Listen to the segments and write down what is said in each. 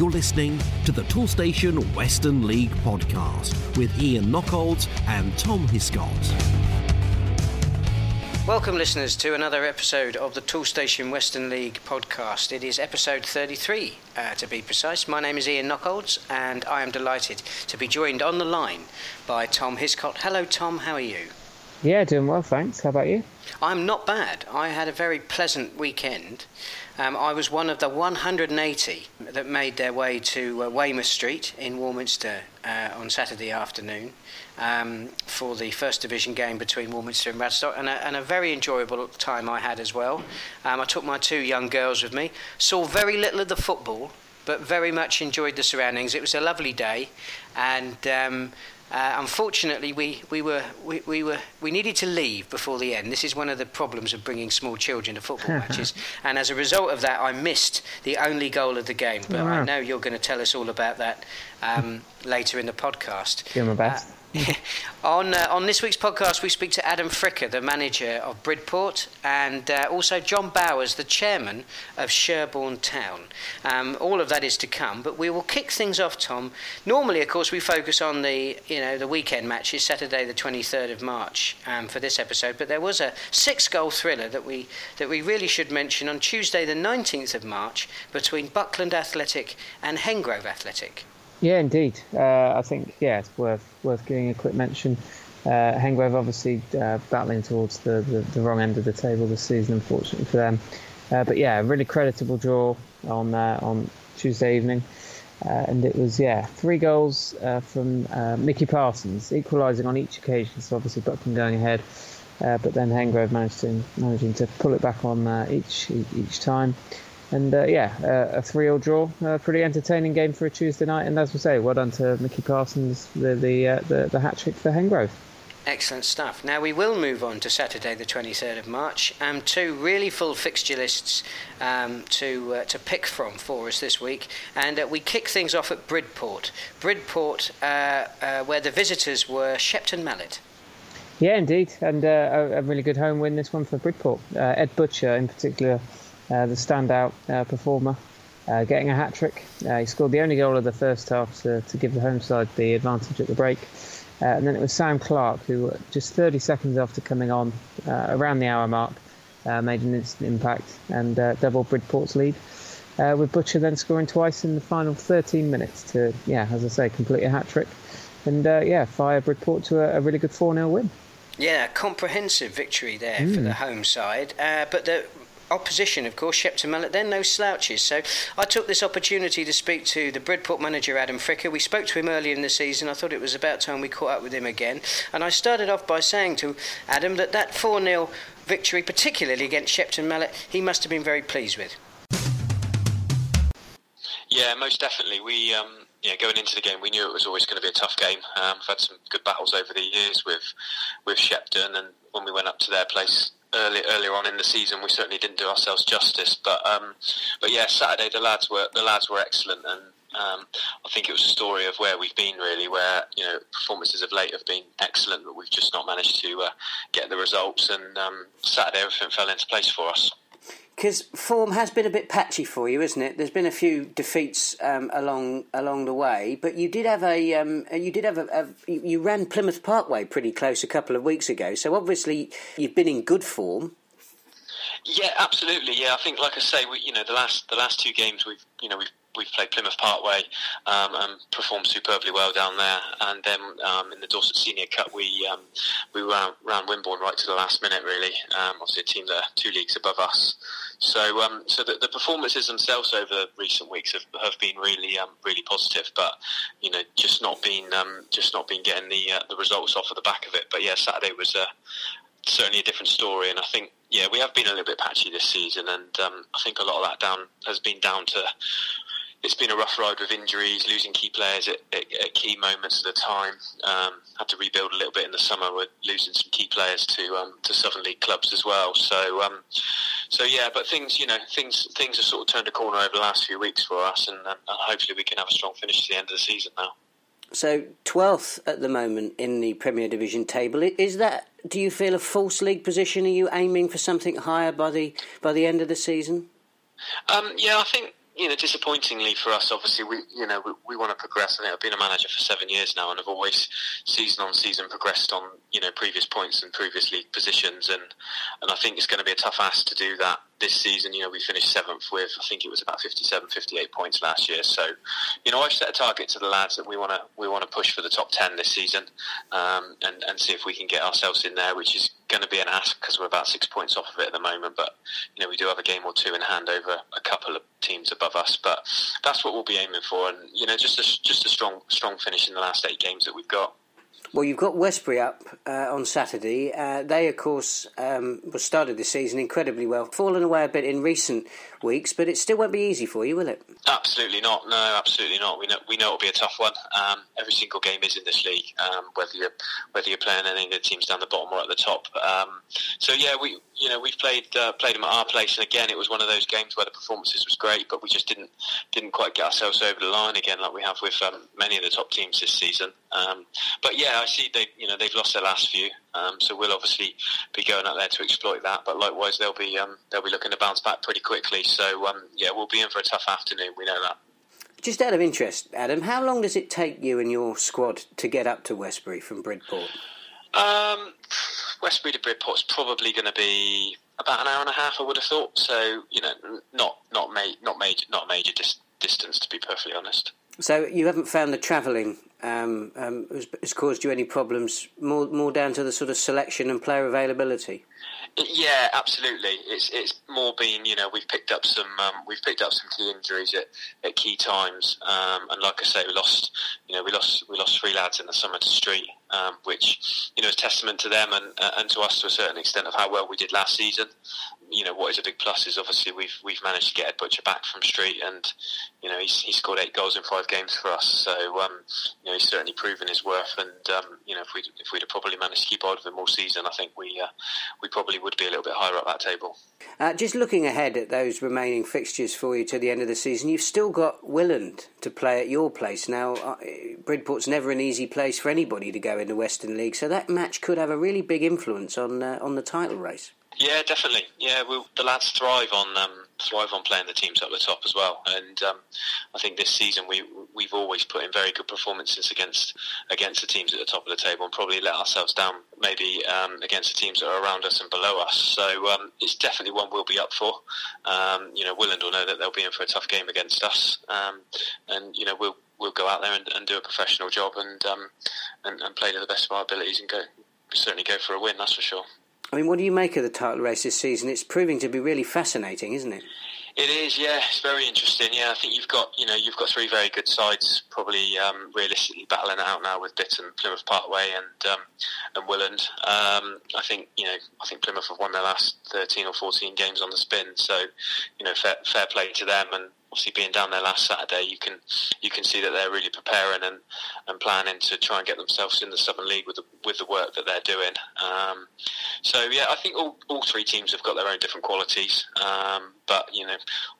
You're listening to the Toolstation Western League podcast with Ian Knockolds and Tom Hiscott. Welcome, listeners, to another episode of the Toolstation Western League podcast. It is episode 33, uh, to be precise. My name is Ian Knockolds, and I am delighted to be joined on the line by Tom Hiscott. Hello, Tom, how are you? Yeah, doing well, thanks. How about you? I'm not bad. I had a very pleasant weekend. Um, I was one of the 180 that made their way to uh, Weymouth Street in Warminster uh, on Saturday afternoon um, for the first division game between Warminster and Radstock, and a, and a very enjoyable time I had as well. Um, I took my two young girls with me, saw very little of the football, but very much enjoyed the surroundings. It was a lovely day, and um, uh, unfortunately, we, we, were, we, we, were, we needed to leave before the end. This is one of the problems of bringing small children to football matches. And as a result of that, I missed the only goal of the game. But I know you're going to tell us all about that um, later in the podcast. Doing my best. Uh, on uh, on this week's podcast, we speak to Adam Fricker, the manager of Bridport, and uh, also John Bowers, the chairman of Sherborne Town. Um, all of that is to come, but we will kick things off, Tom. Normally, of course, we focus on the you know the weekend matches, Saturday the 23rd of March, um, for this episode. But there was a six-goal thriller that we that we really should mention on Tuesday the 19th of March between Buckland Athletic and Hengrove Athletic. Yeah, indeed. Uh, I think yeah, it's worth worth giving a quick mention. Uh, Hengrove obviously uh, battling towards the, the, the, wrong end of the table this season, unfortunately for them. Uh, but yeah, really creditable draw on uh, on Tuesday evening, uh, and it was yeah three goals uh, from Mickey Parsons, equalising on each occasion. So obviously Buckland going ahead, but then Hengrove managed to managing to pull it back on each each time. And uh, yeah, uh, a three-all draw, a pretty entertaining game for a Tuesday night. And as we say, well done to Mickey Parsons, the the uh, the, the hat trick for Hengrove. Excellent stuff. Now we will move on to Saturday, the 23rd of March. Um, two really full fixture lists um, to uh, to pick from for us this week, and uh, we kick things off at Bridport. Bridport, uh, uh where the visitors were Shepton Mallet. Yeah, indeed, and uh, a, a, really good home win this one for Bridport. Uh, Ed Butcher, in particular, uh, the standout uh, performer, uh, getting a hat trick. he scored the only goal of the first half to, to give the home side the advantage at the break. and then it was Sam Clark who, just 30 seconds after coming on, around the hour mark, made an instant impact and doubled Bridport's lead. Uh, with Butcher then scoring twice in the final 13 minutes to, yeah, as I say, complete a hat trick. And uh, yeah, fire Bridport to a, a really good 4 0 win. Yeah, comprehensive victory there mm. for the home side. Uh, but the opposition, of course, Shepton Mallet, they're no slouches. So I took this opportunity to speak to the Bridport manager, Adam Fricker. We spoke to him earlier in the season. I thought it was about time we caught up with him again. And I started off by saying to Adam that that 4 0 victory, particularly against Shepton Mallet, he must have been very pleased with. Yeah, most definitely. We. Um yeah, going into the game, we knew it was always going to be a tough game. Um, we've had some good battles over the years with with Shepton, and when we went up to their place early, earlier on in the season, we certainly didn't do ourselves justice. But um, but yeah, Saturday the lads were the lads were excellent, and um, I think it was a story of where we've been really, where you know performances of late have been excellent, but we've just not managed to uh, get the results. And um, Saturday everything fell into place for us because form has been a bit patchy for you, isn't it? There's been a few defeats um, along along the way, but you did have a um, you did have a, a, you ran Plymouth Parkway pretty close a couple of weeks ago. So obviously you've been in good form. Yeah, absolutely. Yeah, I think, like I say, we, you know, the last the last two games we've you know we've we've played Plymouth Parkway um, and performed superbly well down there. And then um, in the Dorset Senior Cup, we um, we ran, ran Wimborne right to the last minute. Really, um, obviously a team that are two leagues above us. So, um, so the, the, performances themselves over recent weeks have, have been really, um, really positive. But you know, just not been, just not been getting the uh, the results off of the back of it. But yeah, Saturday was uh, certainly a different story, and I think yeah, we have been a little bit patchy this season, and I think a lot of that down has been down to it's been a rough ride with injuries, losing key players at, at, at key moments of the time. Um, had to rebuild a little bit in the summer with losing some key players to um, to Southern League clubs as well. So um, so yeah, but things you know things things have sort of turned a corner over the last few weeks for us, and, and hopefully we can have a strong finish to the end of the season now. So twelfth at the moment in the Premier Division table. Is that? Do you feel a false league position? Are you aiming for something higher by the by the end of the season? Um, yeah, I think you know, disappointingly for us, obviously, we you know we, we want to progress. I think I've been a manager for seven years now, and I've always season on season progressed on you know previous points and previous league positions, and and I think it's going to be a tough ask to do that this season. You know, we finished seventh with I think it was about 57, 58 points last year. So, you know, I've set a target to the lads that we want to we want to push for the top ten this season, um, and and see if we can get ourselves in there, which is going to be an ask because we're about six points off of it at the moment. But you know, we do have a game or two in hand over a couple of teams above us. But that's what we'll be aiming for, and you know, just a just a strong strong finish in the last eight games that we've got. Well, you've got Westbury up uh, on Saturday. Uh, they, of course, um, started this season incredibly well. Fallen away a bit in recent weeks, but it still won't be easy for you, will it? Absolutely not. No, absolutely not. We know we know it'll be a tough one. Um, every single game is in this league, um, whether you're whether you're playing any of the teams down the bottom or at the top. Um, so yeah, we you know we've played uh, played them at our place, and again, it was one of those games where the performances was great, but we just didn't didn't quite get ourselves over the line again, like we have with um, many of the top teams this season. Um, but yeah, I see they you know they've lost their last few, um, so we'll obviously be going out there to exploit that. But likewise, they'll be um, they'll be looking to bounce back pretty quickly. So um, yeah, we'll be in for a tough afternoon. We know that. Just out of interest, Adam, how long does it take you and your squad to get up to Westbury from Bridport? Um, Westbury to Bridport's probably going to be about an hour and a half. I would have thought. So you know, not not ma- not major not major dis- distance to be perfectly honest. So you haven't found the travelling um, um, has, has, caused you any problems? More more down to the sort of selection and player availability. Yeah, absolutely. It's it's more been you know we've picked up some um, we've picked up some key injuries at, at key times, um, and like I say, we lost you know we lost we lost three lads in the summer to street, um, which you know is testament to them and uh, and to us to a certain extent of how well we did last season you know what is a big plus is obviously we've we've managed to get Ed Butcher back from Street, and you know he's he scored eight goals in five games for us. So um, you know he's certainly proven his worth, and um, you know if we if we'd have probably managed to keep hold of him all season, I think we uh, we probably would be a little bit higher up that table. Uh, just looking ahead at those remaining fixtures for you to the end of the season, you've still got Willand to play at your place. Now, uh, Bridport's never an easy place for anybody to go in the Western League, so that match could have a really big influence on uh, on the title race. Yeah, definitely. Yeah, we, the lads thrive on um, thrive on playing the teams up the top as well. And um, I think this season we we've always put in very good performances against against the teams at the top of the table, and probably let ourselves down maybe um, against the teams that are around us and below us. So um, it's definitely one we'll be up for. Um, you know, Willand will know that they'll be in for a tough game against us, um, and you know we'll we'll go out there and, and do a professional job and, and and play to the best of our abilities and go certainly go for a win. That's for sure. I mean, what do you make of the title race this season? It's proving to be really fascinating, isn't it? It is, yeah. It's very interesting. Yeah, I think you've got you know you've got three very good sides, probably um, realistically battling it out now with Bitton, Plymouth Parkway, and um, and Willand. Um, I think you know I think Plymouth have won their last thirteen or fourteen games on the spin, so you know fair, fair play to them. And obviously being down there last Saturday, you can you can see that they're really preparing and, and planning to try and get themselves in the Southern League with the, with the work that they're doing. Um, so yeah, I think all, all three teams have got their own different qualities, um, but you know,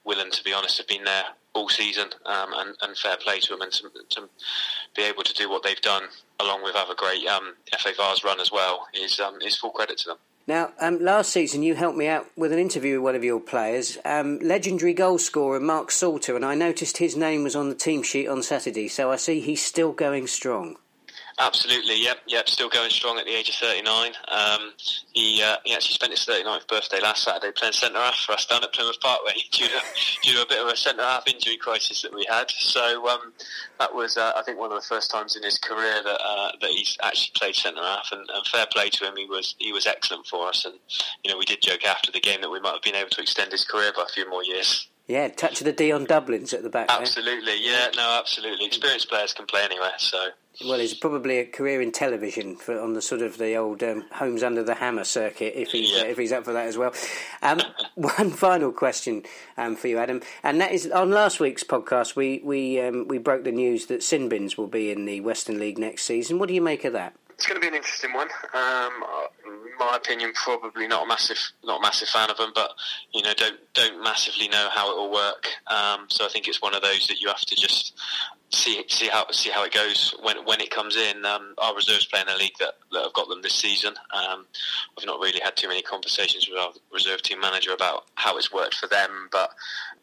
Willand to be honest, have been there all season, um, and, and, fair play to them, and to, to, be able to do what they've done along with other great um, FA Vase run as well is um, is full credit to them. Now, um, last season you helped me out with an interview with one of your players, um, legendary goal scorer Mark Salter, and I noticed his name was on the team sheet on Saturday, so I see he's still going strong. Absolutely, yep, yep. Still going strong at the age of 39. Um, he uh, he actually spent his 39th birthday last Saturday playing centre half for us down at Plymouth Parkway due to due to a bit of a centre half injury crisis that we had. So um, that was uh, I think one of the first times in his career that uh, that he's actually played centre half, and, and, fair play to him. He was he was excellent for us, and you know we did joke after the game that we might have been able to extend his career by a few more years. Yeah, touch of the Dion Dublins at the back. Absolutely, there. yeah, no, absolutely. Experienced players can play anywhere, so. Well, he's probably a career in television for, on the sort of the old um, Homes Under the Hammer circuit, if he's yeah. uh, if he's up for that as well. Um, one final question um, for you, Adam, and that is on last week's podcast. We we um, we broke the news that Sinbins will be in the Western League next season. What do you make of that? It's going to be an interesting one. Um, my opinion, probably not a massive, not a massive fan of them, but you know, don't don't massively know how it will work. Um, so I think it's one of those that you have to just see see how see how it goes when when it comes in. Um, our reserves play in a league that, that have got them this season. Um, we've not really had too many conversations with our reserve team manager about how it's worked for them, but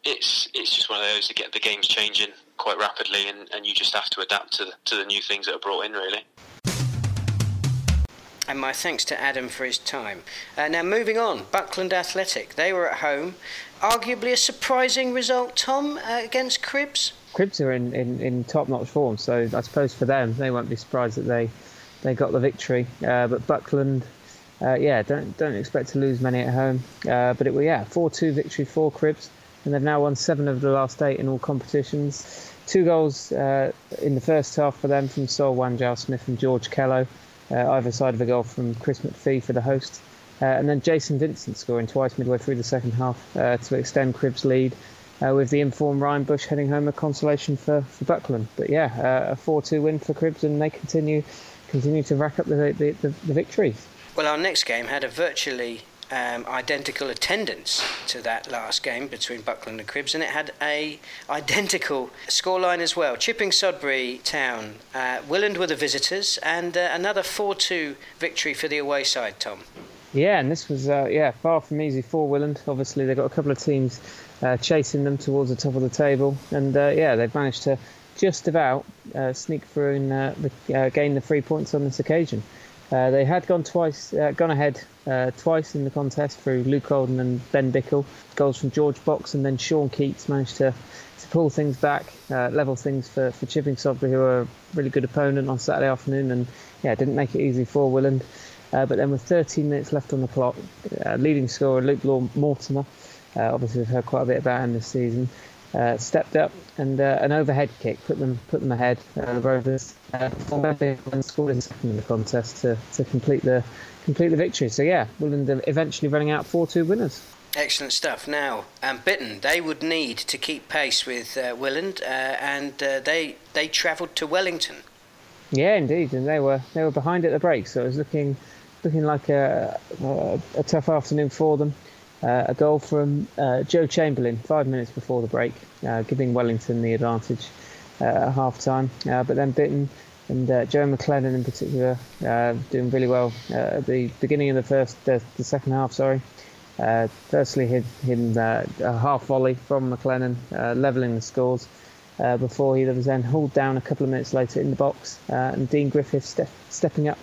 it's it's just one of those get the games changing quite rapidly, and, and you just have to adapt to the, to the new things that are brought in, really. And my thanks to Adam for his time. Uh, now, moving on, Buckland Athletic. They were at home. Arguably a surprising result, Tom, uh, against Cribbs. Cribbs are in, in, in top notch form, so I suppose for them, they won't be surprised that they, they got the victory. Uh, but Buckland, uh, yeah, don't don't expect to lose many at home. Uh, but it was, yeah, 4 2 victory for Cribbs, and they've now won seven of the last eight in all competitions. Two goals uh, in the first half for them from Sol Wanjao Smith and George Kello uh, either side of a goal from Chris McPhee for the host. Uh, and then Jason Vincent scoring twice midway through the second half uh, to extend Cribbs' lead. Uh, with the informed Ryan Bush heading home a consolation for, for Buckland. But yeah, uh, a 4-2 win for Cribbs, and they continue continue to rack up the, the, the, the victories. Well, our next game had a virtually um, identical attendance to that last game between Buckland and Cribbs, and it had a identical scoreline as well. Chipping Sodbury Town, uh, Willand were the visitors, and uh, another 4-2 victory for the away side. Tom. Yeah, and this was uh, yeah far from easy for Willand. Obviously, they've got a couple of teams chasing them towards the top of the table, and uh, yeah, they've managed to just about uh, sneak through and gain the three points on this occasion. Uh, they had gone twice, uh, gone ahead uh, twice in the contest through Luke Holden and Ben Bickle. Goals from George Box and then Sean Keats managed to, to pull things back, uh, level things for, for Chipping Sodbury, who are a really good opponent on Saturday afternoon, and yeah, didn't make it easy for Willand. Uh, but then with 13 minutes left on the clock, uh, leading scorer Luke Law Mortimer, obviously we've heard quite a bit about him this season, uh, stepped up and uh, an overhead kick put them put them ahead. Uh, the Rovers uh, and scored in second in the contest to, to complete the complete the victory. So yeah, Willand eventually running out four two winners. Excellent stuff. Now, um, Bitton, they would need to keep pace with uh, Willand, uh, and uh, they they travelled to Wellington. Yeah, indeed, and they were they were behind at the break, so it was looking looking like a, a, a tough afternoon for them. Uh, a goal from uh, Joe Chamberlain five minutes before the break, uh, giving Wellington the advantage uh, at half time. Uh, but then Bitton and uh, Joe McLennan in particular doing really well at the beginning of the first, the, the second half. Sorry. firstly, hit him a half volley from McLennan, levelling the scores. before he was then hauled down a couple of minutes later in the box, and Dean Griffith step, stepping up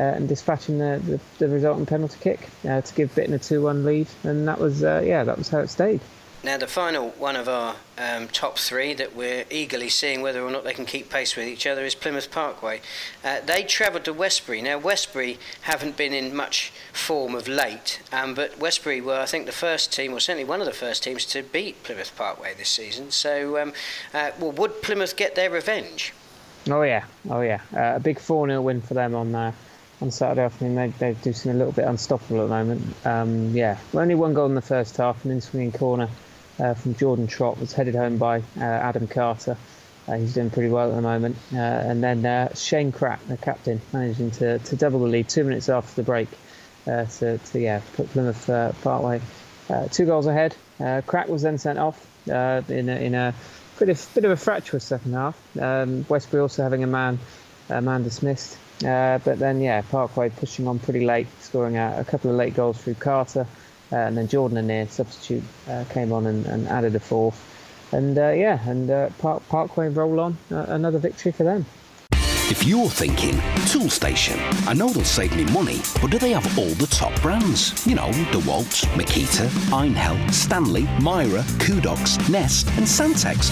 uh, and dispatching the, the, the, resulting penalty kick uh, to give Bitton a 2 1 lead. And that was, uh, yeah, that was how it stayed. Now, the final one of our um, top three that we're eagerly seeing whether or not they can keep pace with each other is Plymouth Parkway. Uh, they travelled to Westbury. Now, Westbury haven't been in much form of late, um, but Westbury were, I think, the first team, or certainly one of the first teams, to beat Plymouth Parkway this season. So, um, uh, well, would Plymouth get their revenge? Oh, yeah. Oh, yeah. Uh, a big 4 0 win for them on uh, on Saturday afternoon. They, they do seem a little bit unstoppable at the moment. Um, yeah, only one goal in the first half, an in swinging corner uh, from Jordan Trott was headed home by uh, Adam Carter. Uh, he's doing pretty well at the moment. Uh, and then uh, Shane Crack, the captain, managing to, to double the lead two minutes after the break uh, to, to yeah put Plymouth Parkway two goals ahead. Crack was then sent off in a, in a bit of, bit of a fractious second half. Um, Westbury also having a man a man dismissed. Uh, but then, yeah, Parkway pushing on pretty late, scoring a, a couple of late goals through Carter. Uh, and then Jordan Anir, substitute, uh, came on and, and, added a fourth. And uh, yeah, and uh, Park, Parkway roll on, another victory for them. If you're thinking, Toolstation, I know they'll save me money, but do they have all the top brands? You know, DeWalt, Makita, Einhell, Stanley, Mira, Kudox, Nest, and Santex.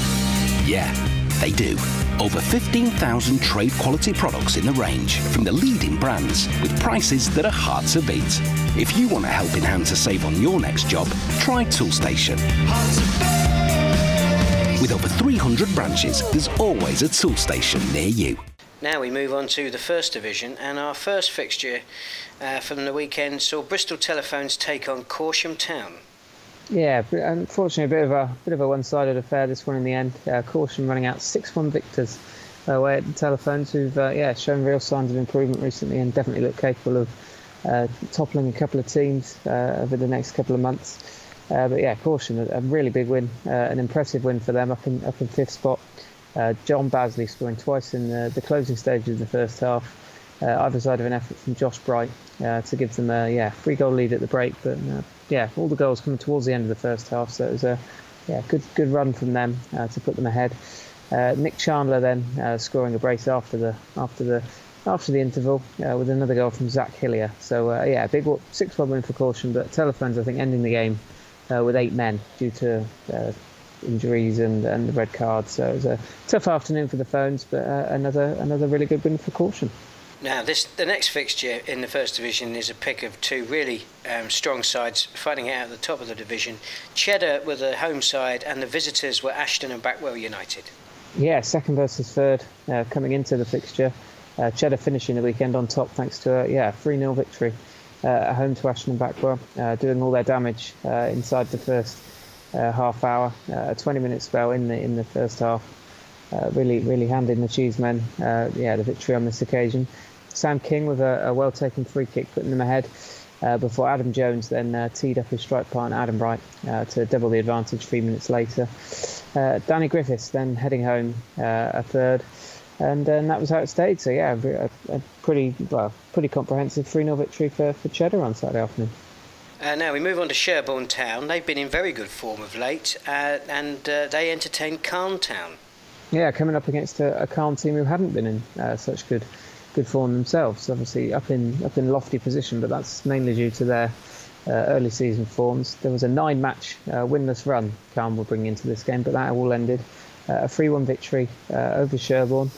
Yeah, they do. Over 15,000 trade quality products in the range from the leading brands with prices that are hard to beat. If you want a helping hand to save on your next job, try Toolstation. With over 300 branches, there's always a Toolstation near you. Now we move on to the first division, and our first fixture uh, from the weekend saw Bristol Telephones take on Corsham Town. Yeah, unfortunately, a bit of a bit of a one-sided affair. This one in the end. Uh, Corsham running out six-one victors away at the Telephones, who've uh, yeah shown real signs of improvement recently and definitely look capable of uh, toppling a couple of teams uh, over the next couple of months. Uh, but yeah, Corsham, a, a, really big win, uh, an impressive win for them up in up in fifth spot. Uh, John Basley scoring twice in the, the closing stages of the first half, uh, either side of an effort from Josh Bright uh, to give them a yeah three goal lead at the break. But uh, yeah, all the goals coming towards the end of the first half, so it was a yeah good good run from them uh, to put them ahead. Uh, Nick Chandler then scoring a brace after the after the after the interval with another goal from Zach Hillier. So yeah, big six-one win for Corsham, but Telephones I think ending the game with eight men due to injuries and, and the red card. So it was a tough afternoon for the phones, but uh, another another really good win for Corsham. Now, this the next fixture in the first division is a pick of two really um, strong sides fighting it out at the top of the division. Cheddar were the home side, and the visitors were Ashton and Backwell United. Yeah, second versus third uh, coming into the fixture. Uh, Cheddar finishing the weekend on top thanks to a yeah 3 0 victory uh, at home to Ashton and Backwell, uh, doing all their damage uh, inside the first half hour. a 20 minute spell in the in the first half. really, really handing the Cheesemen yeah the victory on this occasion. Sam King with a, a well taken free kick, putting them ahead. Uh, before Adam Jones then uh, teed up his strike partner Adam Wright uh, to double the advantage three minutes later. Uh, Danny Griffiths then heading home uh, a third, and, and, that was how it stayed. So yeah, a, a pretty well, pretty comprehensive 3 0 victory for, for Cheddar on Saturday afternoon. Uh, now we move on to Sherborne Town. They've been in very good form of late, and they entertained Calne Town. Yeah, coming up against a, a Calne team who hadn't been in such good good form themselves. Obviously, up in up in lofty position, but that's mainly due to their uh, early season forms. There was a nine-match uh, winless run Calne will bring into this game, but that all ended uh, a 3-1 victory uh, over Sherborne.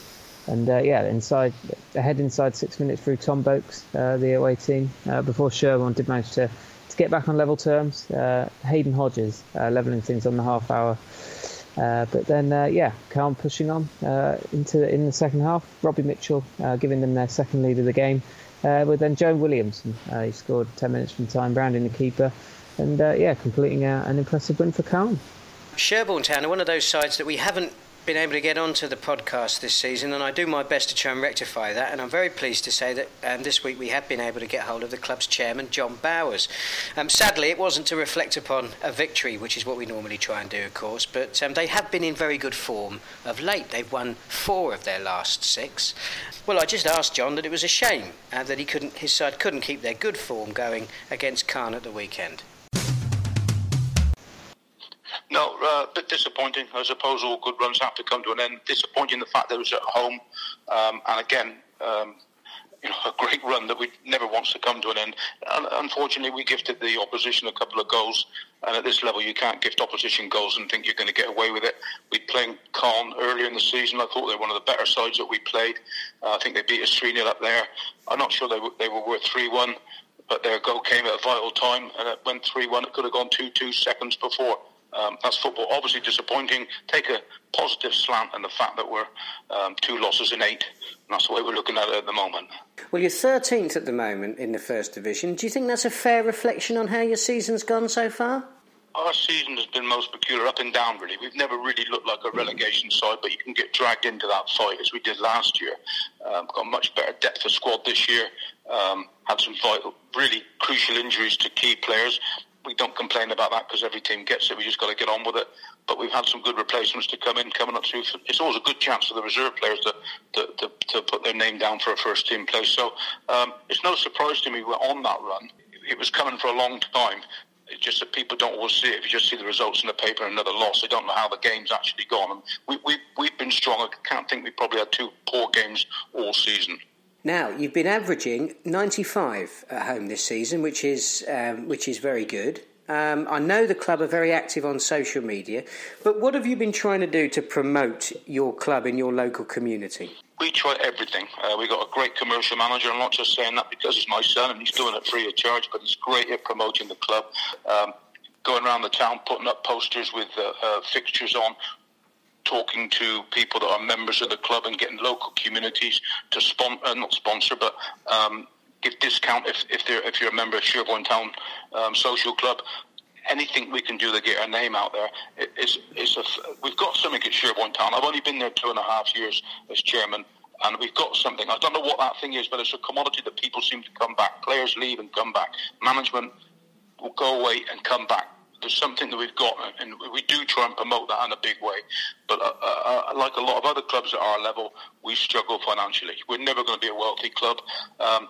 And uh, yeah, inside ahead inside six minutes through Tom Boakes, uh, the away team, before Sherborne did manage to, to get back on level terms. Hayden Hodges levelling things on the half hour. Uh, but then, uh, yeah, Calne pushing on uh, into in the second half. Robbie Mitchell uh, giving them their second lead of the game. Uh, but then Joe Williamson, he scored 10 minutes from time, rounding the keeper, and yeah, completing an impressive win for Calne. Sherborne Town are one of those sides that we haven't been able to get onto the podcast this season, and I do my best to try and rectify that. And I'm very pleased to say that um, this week we have been able to get hold of the club's chairman, John Bowers. Um, sadly, it wasn't to reflect upon a victory, which is what we normally try and do, of course, but um, they have been in very good form of late. They've won four of their last six. Well, I just asked John that it was a shame uh, that he couldn't, his side couldn't keep their good form going against Calne at the weekend. No, uh, a bit disappointing. I suppose all good runs have to come to an end. Disappointing the fact that it was at home, um, and again, um, you know, a great run that we never wants to come to an end. And unfortunately, we gifted the opposition a couple of goals, and at this level, you can't gift opposition goals and think you're going to get away with it. We played Calne earlier in the season. I thought they were one of the better sides that we played. Uh, I think they beat us 3 0 up there. I'm not sure they were, they were worth 3 1, but their goal came at a vital time, and it went 3 1. It could have gone 2 2 seconds before. Um, that's football. Obviously disappointing. Take a positive slant and the fact that we're um, two losses in eight. And that's the way we're looking at it at the moment. Well, you're 13th at the moment in the First Division. Do you think that's a fair reflection on how your season's gone so far? Our season has been most peculiar, up and down, really. We've never really looked like a relegation side, but you can get dragged into that fight as we did last year. Um, got much better depth of squad this year. Um, had some vital, really crucial injuries to key players we don't complain about that because every team gets it. We just got to get on with it. But we've had some good replacements to come in, coming up to. It's always a good chance for the reserve players to to, to, to put their name down for a first team place. So um, it's no surprise to me we're on that run. It was coming for a long time. It's just that people don't always see it. If you just see the results in the paper and another loss, they don't know how the game's actually gone. And we, we, we've been strong. I can't think we probably had two poor games all season. Now you've been averaging 95 at home this season, which is um, which is very good. Um, I know the club are very active on social media, but what have you been trying to do to promote your club in your local community? We try everything. Uh, we got a great commercial manager. I'm not just saying that because he's my son and he's doing it free of charge, but he's great at promoting the club. Um, going around the town, putting up posters with uh, uh, fixtures on, talking to people that are members of the club and getting local communities to sponsor, uh, not sponsor, but um, give discount if if, if you're a member of Sherborne Town um, Social Club. Anything we can do to get our name out there is is a, we've got something at Sherborne Town. I've only been there two and a half years as chairman, and we've got something. I don't know what that thing is, but it's a commodity that people seem to come back. Players leave and come back. Management will go away and come back there's something that we've got, and we do try and promote that in a big way. But uh, uh, uh like a lot of other clubs at our level, we struggle financially. We're never going to be a wealthy club. Um,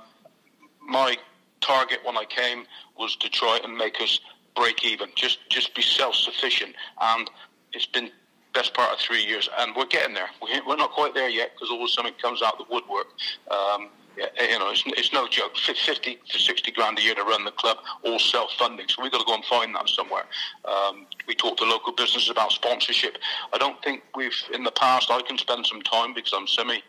my target when I came was to try and make us break even, just just be self sufficient, and it's been best part of three years, and we're getting there. We're not quite there yet because always something comes out the woodwork. Um, you know, it's, it's no joke. 50 to 60 grand a year to run the club, all self-funding. So we've got to go and find that somewhere. Um, we talk to local businesses about sponsorship. I don't think we've, in the past, I can spend some time because I'm semi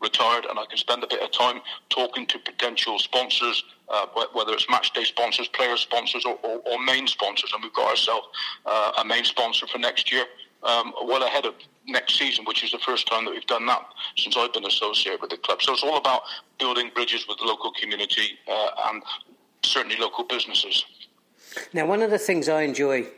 retired and I can spend a bit of time talking to potential sponsors, uh, whether it's match day sponsors, player sponsors, or, or, or main sponsors. And we've got ourselves uh, a main sponsor for next year, um, well ahead of next season, which is the first time that we've done that since I've been associated with the club. So it's all about building bridges with the local community uh, and certainly local businesses. Now, one of the things I enjoy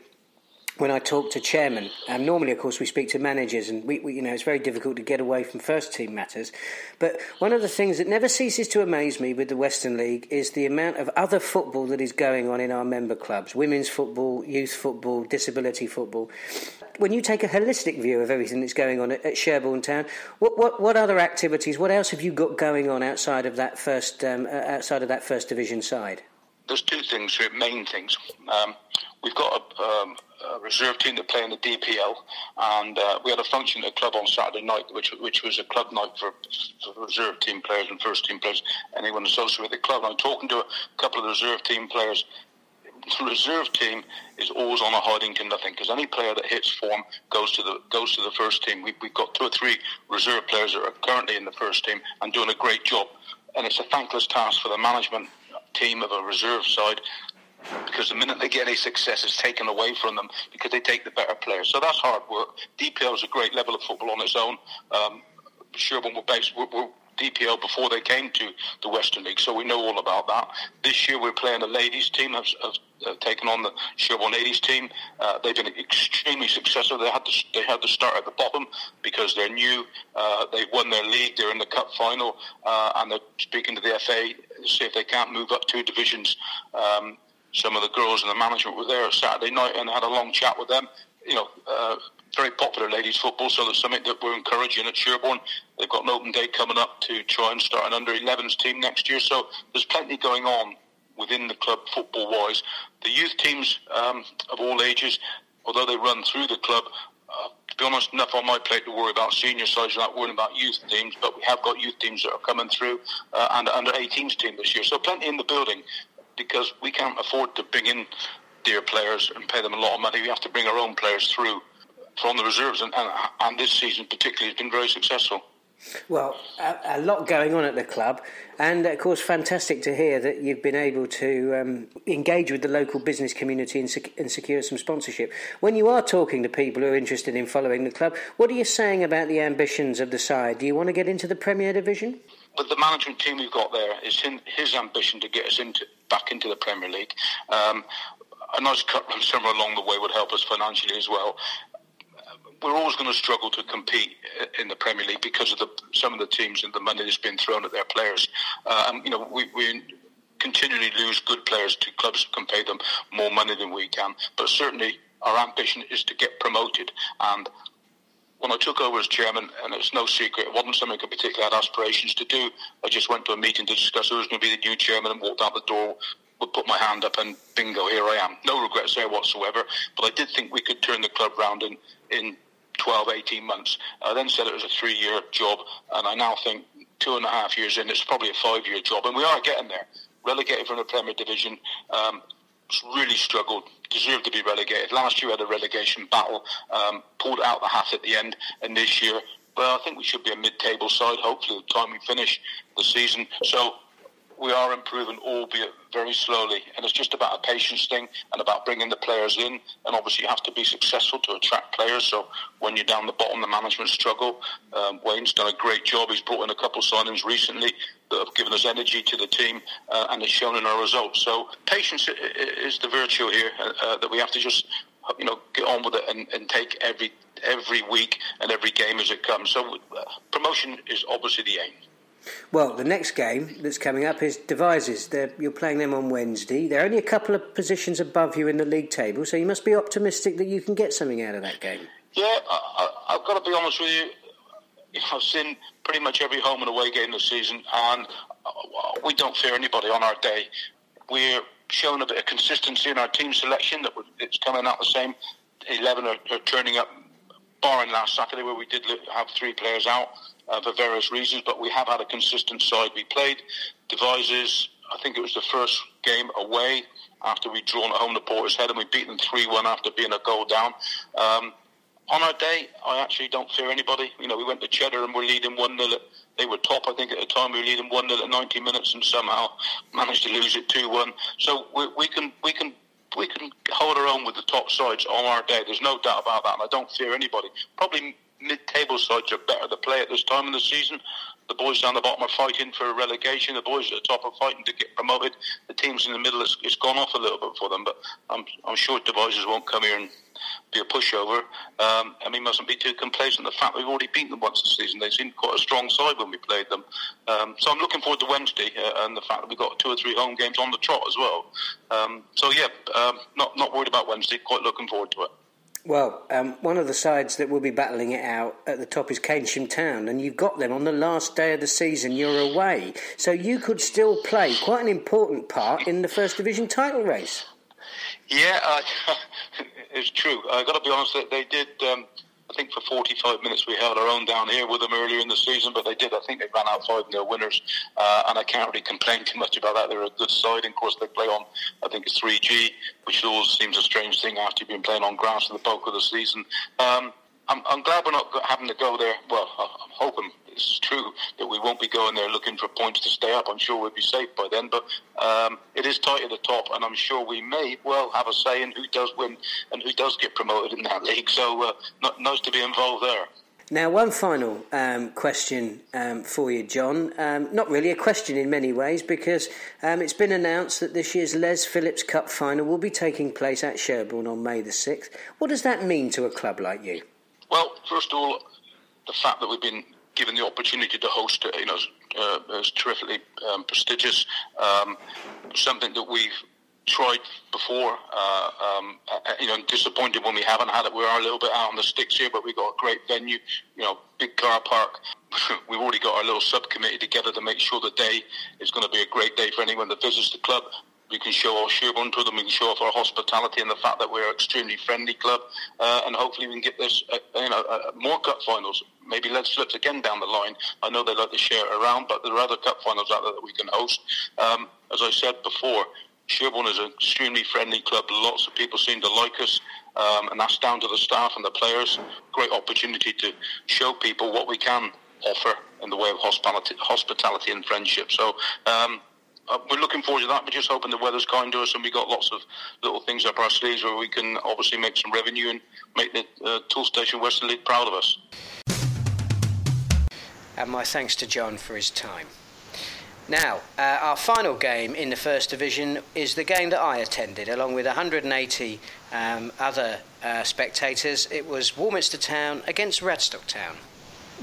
when I talk to chairmen, um, normally, of course, we speak to managers, and we, we, you know, it's very difficult to get away from first team matters. But one of the things that never ceases to amaze me with the Western League is the amount of other football that is going on in our member clubs: women's football, youth football, disability football. When you take a holistic view of everything that's going on at, at Sherborne Town, what, what, what other activities, what else have you got going on outside of that first um, uh, outside of that first division side? There's two things, main things. Um, we've got a, um, a, reserve team that play in the DPL, and uh, we had a function at the club on Saturday night, which which was a club night for, for reserve team players and first team players, anyone associated with the club. I'm talking to a couple of the reserve team players. The reserve team is always on a hiding to nothing because any player that hits form goes to the goes to the first team. We, we've got two or three reserve players that are currently in the first team and doing a great job, and it's a thankless task for the management team of a reserve side because the minute they get any success, it's taken away from them because they take the better players. So that's hard work. DPL is a great level of football on its own. Um, Sherborne were based were, were DPL before they came to the Western League, so we know all about that. This year we're playing a ladies team. Have, have, have taken on the Sherborne ladies team. Uh, they've been extremely successful. They had to they had to start at the bottom because they're new. Uh, they've won their league. They're in the cup final, uh, and they're speaking to the FA to see if they can't move up two divisions. Um, some of the girls and the management were there Saturday night and had a long chat with them. You know, uh, very popular ladies football, so that's something that we're encouraging at Sherborne. They've got an open day coming up to try and start an under 11s team next year, so there's plenty going on within the club football wise. The youth teams um, of all ages, although they run through the club, uh, to be honest, enough on my plate to worry about senior sides, not worrying about youth teams, but we have got youth teams that are coming through uh, and under 18s team this year. So plenty in the building because we can't afford to bring in dear players and pay them a lot of money. We have to bring our own players through from the reserves, and, and, and this season particularly has been very successful. Well, a, a, lot going on at the club, and of course, fantastic to hear that you've been able to um, engage with the local business community and, sec- and, secure some sponsorship. When you are talking to people who are interested in following the club, what are you saying about the ambitions of the side? Do you want to get into the Premier Division? But the management team we've got there is his ambition to get us into back into the Premier League. Um, a nice cut from somewhere along the way would help us financially as well. We're always going to struggle to compete in the Premier League because of the, some of the teams and the money that's been thrown at their players. Um, you know, we, we continually lose good players to clubs that can pay them more money than we can. But certainly, our ambition is to get promoted, and when I took over as chairman, and it's no secret, it wasn't something I particularly had aspirations to do. I just went to a meeting to discuss who was going to be the new chairman and walked out the door, would put my hand up, and bingo, here I am. No regrets there whatsoever. But I did think we could turn the club round in, in 12, 18 months. I then said it was a three year job, and I now think two and a half years in, it's probably a five year job, and we are getting there. Relegated from the Premier Division, um, really struggled, deserved to be relegated. Last year had a relegation battle, um, pulled out the hat at the end, and this year, well, I think we should be a mid-table side. Hopefully, the time we finish the season. So we are improving, albeit very slowly. And it's just about a patience thing and about bringing the players in. And obviously, you have to be successful to attract players. So when you're down the bottom, the management struggle. Um, Wayne's done a great job. He's brought in a couple of signings recently that have given us energy to the team, uh, and it's shown in our results. So patience is the virtue here uh, uh, that we have to just you know get on with it and, and take every every week and every game as it comes. So uh, promotion is obviously the aim. Well, the next game that's coming up is Devizes. They're, you're playing them on Wednesday. They're only a couple of positions above you in the league table, so you must be optimistic that you can get something out of that game. Yeah, I, have got to be honest with you. I've seen pretty much every home and away game this season, and uh, we don't fear anybody on our day. We're showing a bit of consistency in our team selection. That it's coming out the same. Eleven are, are turning up, barring last Saturday where we did have three players out uh, for various reasons. But we have had a consistent side. We played Devizes. I think it was the first game away after we'd drawn at home to Portishead and we beat them 3 1 after being a goal down. Um, on our day, I actually don't fear anybody. You know, we went to Cheddar and we're leading 1 0. They were top, I think, at the time. We were leading 1 0 at 90 minutes and somehow managed to lose it 2 1. So we, we, can, we, can, we can hold our own with the top sides on our day. There's no doubt about that. And I don't fear anybody. Probably mid table sides are better to play at this time of the season. The boys down the bottom are fighting for relegation. The boys at the top are fighting to get promoted. The teams in the middle, it's, it's gone off a little bit for them. But I'm, I'm sure Devizes won't come here and be a pushover. Um, and we mustn't be too complacent. The fact we've already beaten them once this season, they seemed quite a strong side when we played them. Um, so I'm looking forward to Wednesday uh, and the fact that we've got two or three home games on the trot as well. Um, so yeah, um, not not worried about Wednesday. Quite looking forward to it. Well, um, one of the sides that will be battling it out at the top is Keynsham Town, and you've got them on the last day of the season. You're away, so you could still play quite an important part in the First Division title race. Yeah, it's true. I've got to be honest. That they did. Um, I think for 45 minutes we held our own down here with them earlier in the season, but they did. I think they ran out five nil winners, uh, and I can't really complain too much about that. They're a good side, and of course they play on. I think it's 3G, which always seems a strange thing after you've been playing on grass for the bulk of the season. Um, I'm, I'm, glad we're not having to go there. Well, I'm hoping it's true that we won't be going there looking for points to stay up. I'm sure we'll be safe by then, but um, it is tight at the top, and I'm sure we may well have a say in who does win and who does get promoted in that league. So, uh, not, nice to be involved there. Now, one final um, question um, for you, John. Um, not really a question in many ways, because um, it's been announced that this year's Les Phillips Cup final will be taking place at Sherborne on May the 6th. What does that mean to a club like you? Well, first of all, the fact that we've been given the opportunity to host it, you know, uh, terrifically um, prestigious. Um, something that we've tried before. Uh, um, uh, you know, disappointed when we haven't had it. We are a little bit out on the sticks here, but we've got a great venue. You know, big car park. we've already got our little subcommittee together to make sure the day is going to be a great day for anyone that visits the club. We can show our Sherborne to them. We can show off our hospitality and the fact that we're an extremely friendly club. Uh, and hopefully we can get this, uh, you know, uh, more cup finals. Maybe Les Phillips again down the line. I know they like to share it around, but there are other cup finals out there that we can host. Um, as I said before, Sherborne is an extremely friendly club. Lots of people seem to like us, um, and that's down to the staff and the players. Great opportunity to show people what we can offer in the way of hospitality, hospitality and friendship. So um, uh, we're looking forward to that. We're just hoping the weather's kind to us, and we've got lots of little things up our sleeves where we can obviously make some revenue and make the uh, Toolstation Western League proud of us. And my thanks to John for his time. Now, uh, our final game in the First Division is the game that I attended, along with 180 um, other uh, spectators. It was Warminster Town against Radstock Town.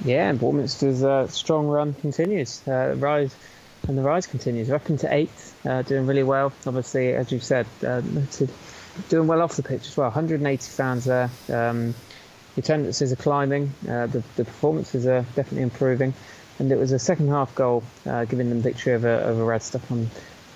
Yeah, and Warminster's uh, strong run continues. Uh, rise and the rise continues. We're up into eighth, uh, doing really well. Obviously, as you've said, uh, doing well off the pitch as well. 180 fans there. Um, the attendances are climbing. Uh, the, the performances are definitely improving. And it was a second half goal uh, giving them victory over, over Radstock on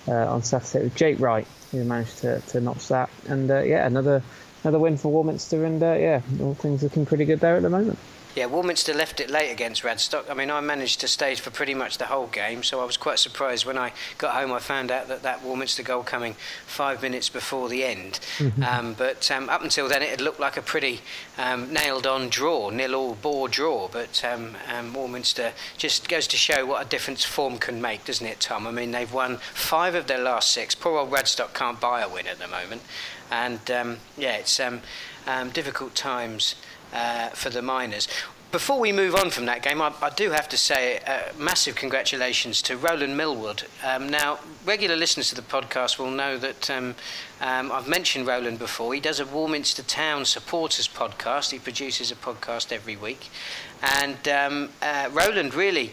uh, on Saturday. It was Jake Wright who managed to, to notch that. And uh, yeah, another another win for Warminster. And yeah, all things looking pretty good there at the moment. Yeah, Warminster left it late against Radstock. I mean, I managed to stay for pretty much the whole game, so I was quite surprised when I got home. I found out that that Warminster goal coming five minutes before the end. Mm-hmm. Um, but um, up until then, it had looked like a pretty um, nailed-on draw, nil-all bore draw. But um, um, Warminster just goes to show what a difference form can make, doesn't it, Tom? I mean, they've won five of their last six. Poor old Radstock can't buy a win at the moment, and um, yeah, it's difficult times uh, for the miners. Before we move on from that game, I, I do have to say uh, massive congratulations to Roland Millwood. Um, now, regular listeners to the podcast will know that um, um, I've mentioned Roland before. He does a Warminster Town supporters podcast. He produces a podcast every week. And um, uh, Roland really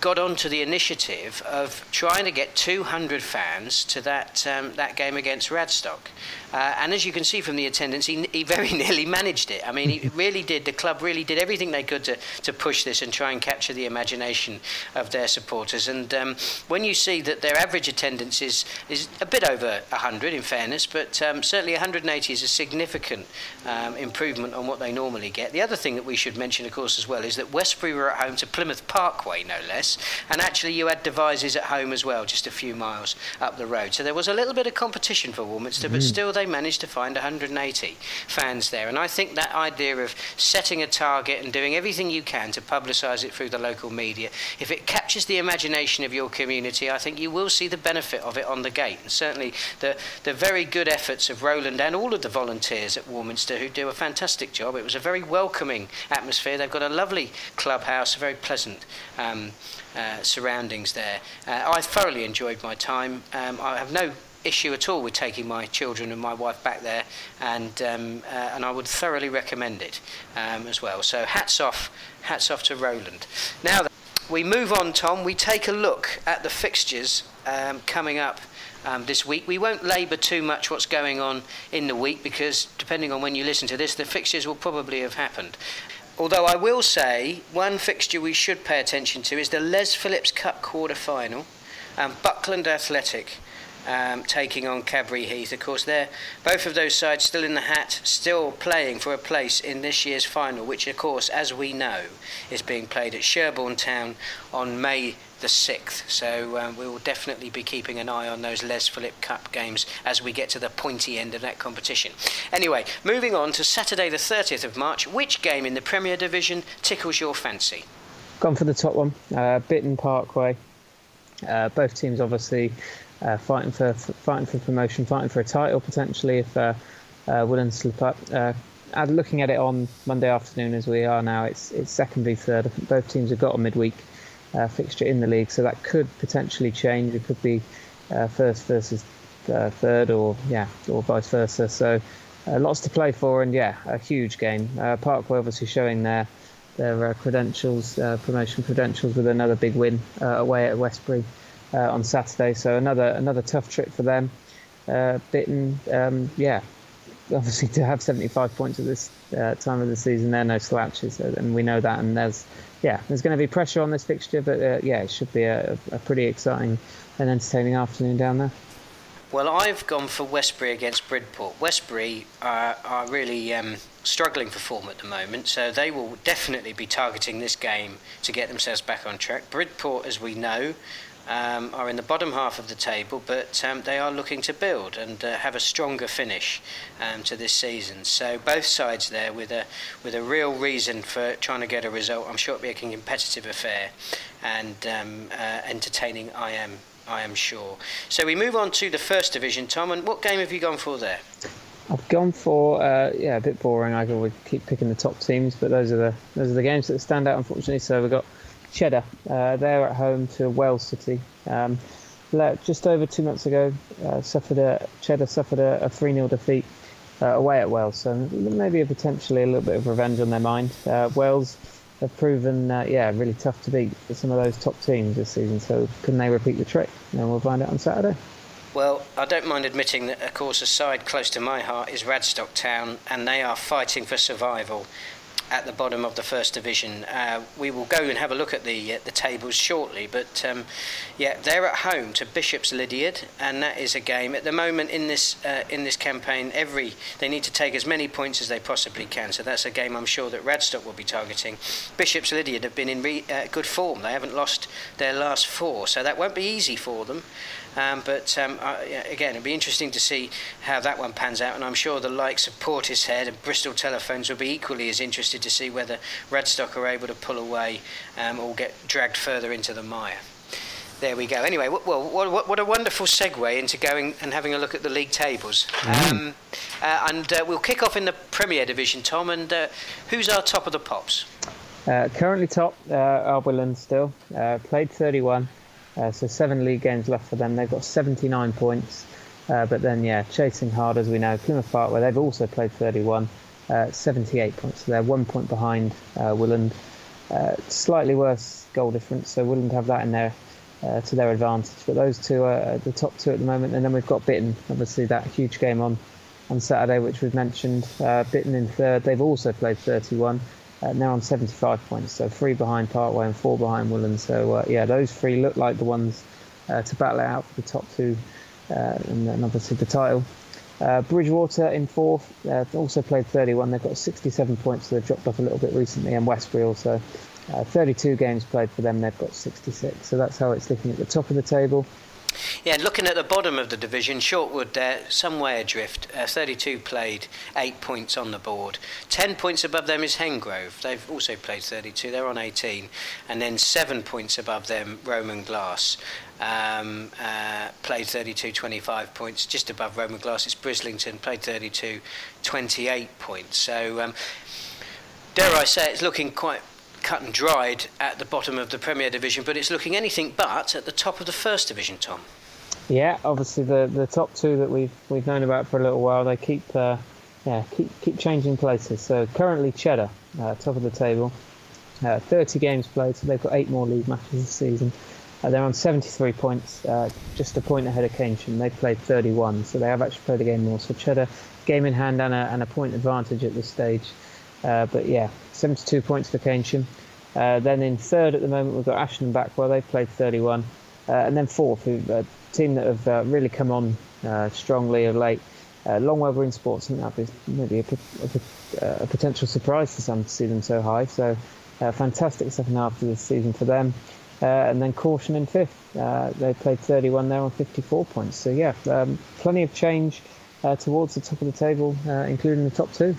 got onto the initiative of trying to get 200 fans to that um, that game against Radstock. Uh, and as you can see from the attendance, he, he, very nearly managed it. I mean, he really did. The club really did everything they could to, to push this and try and capture the imagination of their supporters. And um, when you see that their average attendance is, is a bit over 100, in fairness, but um, certainly 180 is a significant um, improvement on what they normally get. The other thing that we should mention, of course, as well, is that Westbury were at home to Plymouth Parkway, no less. And actually, you had devices at home as well, just a few miles up the road. So there was a little bit of competition for Warminster, mm-hmm. but still they managed to find 180 fans there. And I think that idea of setting a target and doing everything you can to publicise it through the local media, if it captures the imagination of your community, I think you will see the benefit of it on the gate. And certainly the, the very good efforts of Roland and all of the volunteers at Warminster who do a fantastic job. It was a very welcoming atmosphere. They've got a lovely clubhouse, a very pleasant um, uh, surroundings there. Uh, I thoroughly enjoyed my time. Um, I have no issue at all with taking my children and my wife back there, and um, uh, and I would thoroughly recommend it um, as well. So hats off, hats off to Roland. Now we move on, Tom. We take a look at the fixtures um, coming up. Um, this week. We won't labour too much what's going on in the week because, depending on when you listen to this, the fixtures will probably have happened. Although I will say one fixture we should pay attention to is the Les Phillips Cup quarter final. and Buckland Athletic um, taking on Cadbury Heath. Of course, they're both of those sides still in the hat, still playing for a place in this year's final, which, of course, as we know, is being played at Sherborne Town on May the 6th. So um, we will definitely be keeping an eye on those Les Philip Cup games as we get to the pointy end of that competition. Anyway, moving on to Saturday the 30th of March, which game in the Premier Division tickles your fancy? Gone for the top one, uh, Bitton Parkway. Uh, both teams obviously uh, fighting for, fighting for promotion, fighting for a title potentially if uh, uh, Willand slip up. Uh, looking at it on Monday afternoon as we are now, it's it's second v third. Both teams have got a midweek uh, fixture in the league, so that could potentially change. It could be uh, first versus uh, third, or yeah, or vice versa. So lots to play for, and yeah, a huge game. Parkway obviously showing their their credentials, promotion credentials, with another big win away at Westbury uh, on Saturday. So another another tough trip for them. Uh, Bitton, um, yeah, obviously to have 75 points at this uh, time of the season, they're no slouches, and we know that. And there's yeah, there's going to be pressure on this fixture, but uh, yeah, it should be a, a pretty exciting and entertaining afternoon down there. Well, I've gone for Westbury against Bridport. Westbury are, are really um, struggling for form at the moment, so they will definitely be targeting this game to get themselves back on track. Bridport, as we know, um, are in the bottom half of the table, but um, they are looking to build and uh, have a stronger finish um, to this season. So both sides there with a with a real reason for trying to get a result. I'm sure it'll be a competitive affair and um, uh, entertaining. I am. I am sure. So we move on to the first division, Tom. And what game have you gone for there? I've gone for uh, yeah, a bit boring. I would keep picking the top teams, but those are the those are the games that stand out. Unfortunately, so we've got Cheddar. Uh, they're at home to Wells City. Um, just over two months ago, uh, suffered a Cheddar suffered a, 3 0 defeat uh, away at Wells, so maybe a potentially a little bit of revenge on their mind. Uh, Wells have proven, uh, yeah, really tough to beat for some of those top teams this season. So can they repeat the trick? And we'll find out on Saturday. Well, I don't mind admitting that, of course, a side close to my heart is Radstock Town, and they are fighting for survival at the bottom of the first division. Uh, we will go and have a look at the uh, the tables shortly, but um, yeah, they're at home to Bishops Lydeard, and that is a game at the moment in this uh, in this campaign. Every they need to take as many points as they possibly can, so that's a game I'm sure that Radstock will be targeting. Bishops Lydeard have been in re- uh, good form; they haven't lost their last four, so that won't be easy for them. Um, but um, again, it'll be interesting to see how that one pans out, and I'm sure the likes of Portishead and Bristol Telephones will be equally as interested to see whether Radstock are able to pull away um, or get dragged further into the mire. There we go. Anyway, well, what, what, a wonderful segue into going and having a look at the league tables. Mm. Um, uh, and uh, we'll kick off in the Premier Division, Tom. And uh, who's our top of the pops? Uh, currently top, uh, Willand still. Uh, played 31. Uh, so seven league games left for them. They've got 79 points. Uh, but then, yeah, chasing hard as we know. Plymouth Park, where they've also played 31, uh, 78 points. So they're one point behind uh, Willand. uh, slightly worse goal difference, so wouldn't have that in there uh, to their advantage. But those two are the top two at the moment, and then we've got Bitton, obviously that huge game on on Saturday, which we've mentioned. Uh, Bitton in third. They've also played 31. Uh, now on 75 points, so three behind Parkway and four behind Willand. So uh, yeah, those three look like the ones uh, to battle out for the top two, uh, and then obviously the title. Uh, Bridgwater in fourth, also played 31. They've got 67 points, so they've dropped off a little bit recently, and Westbury also. 32 games played for them, they've got 66. So that's how it's looking at the top of the table. Yeah, looking at the bottom of the division, Shortwood there, some way adrift. Uh, 32 played, 8 points on the board. 10 points above them is Hengrove. They've also played 32, they're on 18. And then 7 points above them, Roman Glass. Um, uh, played 32, 25 points. Just above Roman Glass, it's Brislington, played 32, 28 points. So, um, dare I say, it's looking quite cut and dried at the bottom of the Premier Division, but it's looking anything but at the top of the First Division, Tom. Yeah, obviously the, the top two that we've we've known about for a little while, they keep uh, yeah keep keep changing places. So currently Cheddar, uh, top of the table, uh, 30 games played, so they've got eight more league matches this season. Uh, they're on 73 points, uh, just a point ahead of Keynsham. They've played 31, so they have actually played a game more. So Cheddar, game in hand and a, and a point advantage at this stage. Uh, but yeah, 72 points for Keynsham. Uh, then in third at the moment, we've got Ashton Backwell. They've played 31. Uh, and then fourth, a team that have uh, really come on uh, strongly of late. Uh, Longwell Green Sports, I think that'd be maybe a, a, a, potential surprise for some to see them so high. So, fantastic second half of the season for them. and then Corsham in fifth. they played 31 there on 54 points. So, yeah, um, plenty of change towards the top of the table, including the top two.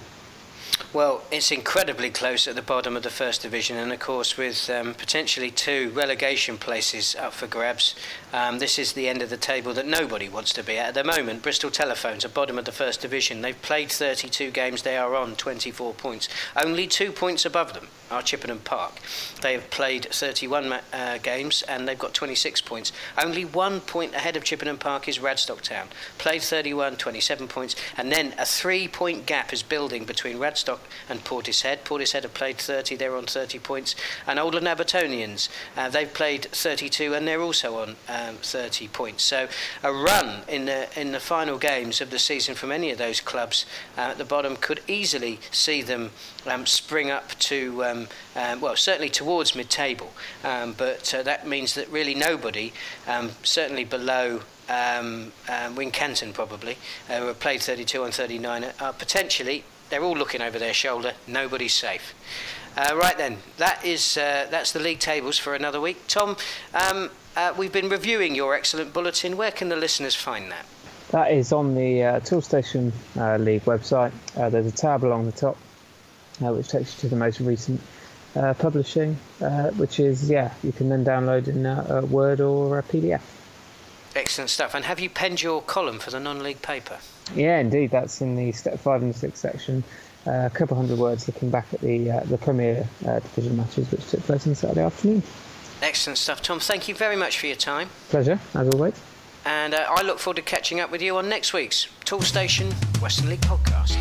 Well, it's incredibly close at the bottom of the First Division, and of course, with um, potentially two relegation places up for grabs, um, this is the end of the table that nobody wants to be at. At the moment, Bristol Telephones are bottom of the First Division. They've played 32 games, they are on 24 points. Only two points above them are Chippenham Park. They have played 31 uh, games and they've got 26 points. Only one point ahead of Chippenham Park is Radstock Town. Played 31, 27 points, and then a three point gap is building between Radstock and Portishead. Portishead have played 30, they're on 30 points. And Oldland Abbotonians, uh, they've played 32 and they're also on um, 30 points. So a run in the, in the final games of the season from any of those clubs uh, at the bottom could easily see them um, spring up to, um, um, well, certainly towards mid table. Um, but uh, that means that really nobody, um, certainly below um, um, Wincanton probably, uh, who have played 32 and 39, are potentially they're all looking over their shoulder. Nobody's safe. Uh, right then, that is uh, that's the league tables for another week. Tom, um, uh, we've been reviewing your excellent bulletin. Where can the listeners find that? That is on the uh, Toolstation uh, League website. Uh, there's a tab along the top which takes you to the most recent publishing, which is yeah, you can then download in a Word or a PDF. Excellent stuff. And have you penned your column for the non-league paper? Yeah, indeed. That's in the step five and six section. Uh, a couple hundred words looking back at the uh, the Premier uh, Division matches which took place on Saturday afternoon. Excellent stuff, Tom. Thank you very much for your time. Pleasure, as always. And uh, I look forward to catching up with you on next week's Toolstation Western League podcast.